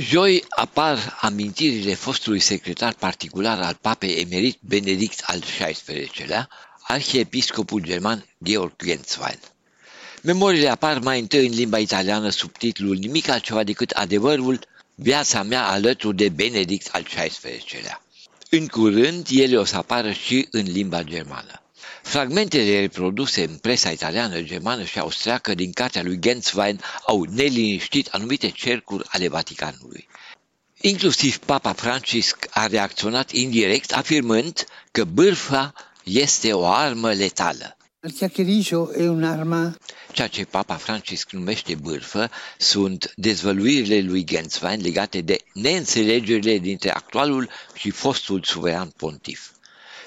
Joi apar amintirile fostului secretar particular al papei emerit Benedict al XVI-lea, arhiepiscopul german Georg Genswein. Memoriile apar mai întâi în limba italiană sub titlul Nimic altceva decât adevărul, viața mea alături de Benedict al XVI-lea. În curând, ele o să apară și în limba germană. Fragmentele reproduse în presa italiană, germană și austriacă din cartea lui Genswein au neliniștit anumite cercuri ale Vaticanului. Inclusiv Papa Francisc a reacționat indirect afirmând că bârfa este o armă letală. Il chiacchieriggio è un'arma Ceea ce Papa Francisc numește bârfă sunt dezvăluirile lui Genswein legate de neînțelegerile dintre actualul și fostul suveran pontif.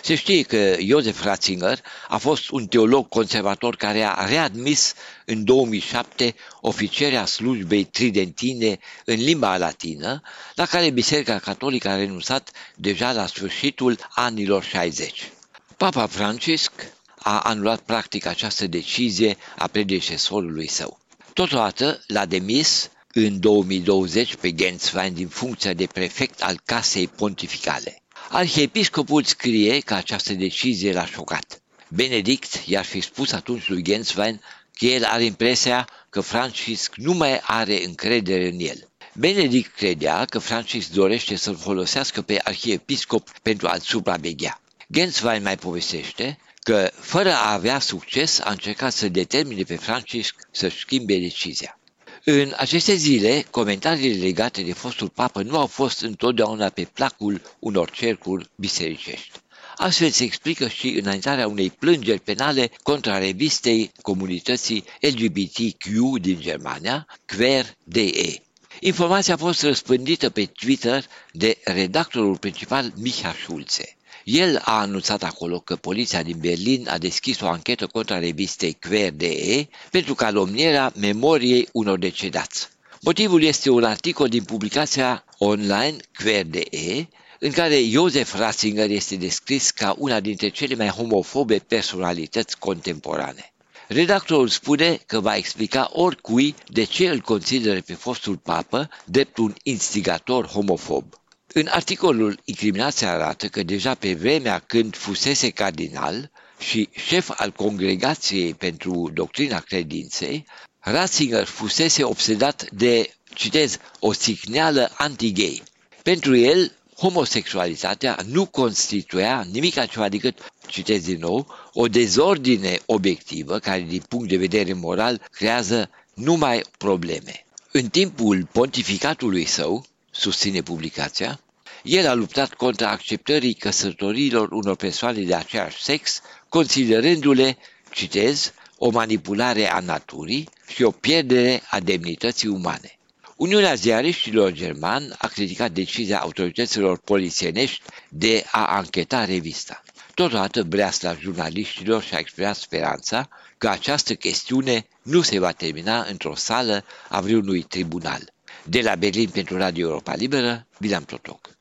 Se știe că Josef Ratzinger a fost un teolog conservator care a readmis în 2007 oficierea slujbei tridentine în limba latină, la care Biserica Catolică a renunțat deja la sfârșitul anilor 60. Papa Francisc a anulat practic această decizie a predecesorului său. Totodată l-a demis în 2020 pe Genswein din funcția de prefect al Casei Pontificale. Arhiepiscopul scrie că această decizie l-a șocat. Benedict i-ar fi spus atunci lui Genswein că el are impresia că Francisc nu mai are încredere în el. Benedict credea că Francisc dorește să-l folosească pe arhiepiscop pentru a-l supraveghea. Genswein mai povestește că, fără a avea succes, a încercat să determine pe Francisc să schimbe decizia. În aceste zile, comentariile legate de fostul papă nu au fost întotdeauna pe placul unor cercuri bisericești. Astfel se explică și înaintarea unei plângeri penale contra revistei comunității LGBTQ din Germania, Quer.de. Informația a fost răspândită pe Twitter de redactorul principal Micha Schulze. El a anunțat acolo că poliția din Berlin a deschis o anchetă contra revistei Quer.de pentru calomnierea memoriei unor decedați. Motivul este un articol din publicația online Quer.de în care Josef Ratzinger este descris ca una dintre cele mai homofobe personalități contemporane. Redactorul spune că va explica oricui de ce îl consideră pe fostul papă drept un instigator homofob. În articolul, incriminația arată că deja pe vremea când fusese cardinal și șef al Congregației pentru Doctrina Credinței, Ratzinger fusese obsedat de, citez, o sicneală anti-gay. Pentru el, homosexualitatea nu constituia nimic altceva decât, citez din nou, o dezordine obiectivă care, din punct de vedere moral, creează numai probleme. În timpul pontificatului său, susține publicația, el a luptat contra acceptării căsătorilor unor persoane de aceeași sex, considerându-le, citez, o manipulare a naturii și o pierdere a demnității umane. Uniunea Ziariștilor German a criticat decizia autorităților polițienești de a ancheta revista. Totodată breasla jurnaliștilor și-a exprimat speranța că această chestiune nu se va termina într-o sală a vreunui tribunal. De la Berlin pentru Radio Europa Liberă, Bilam Totoc.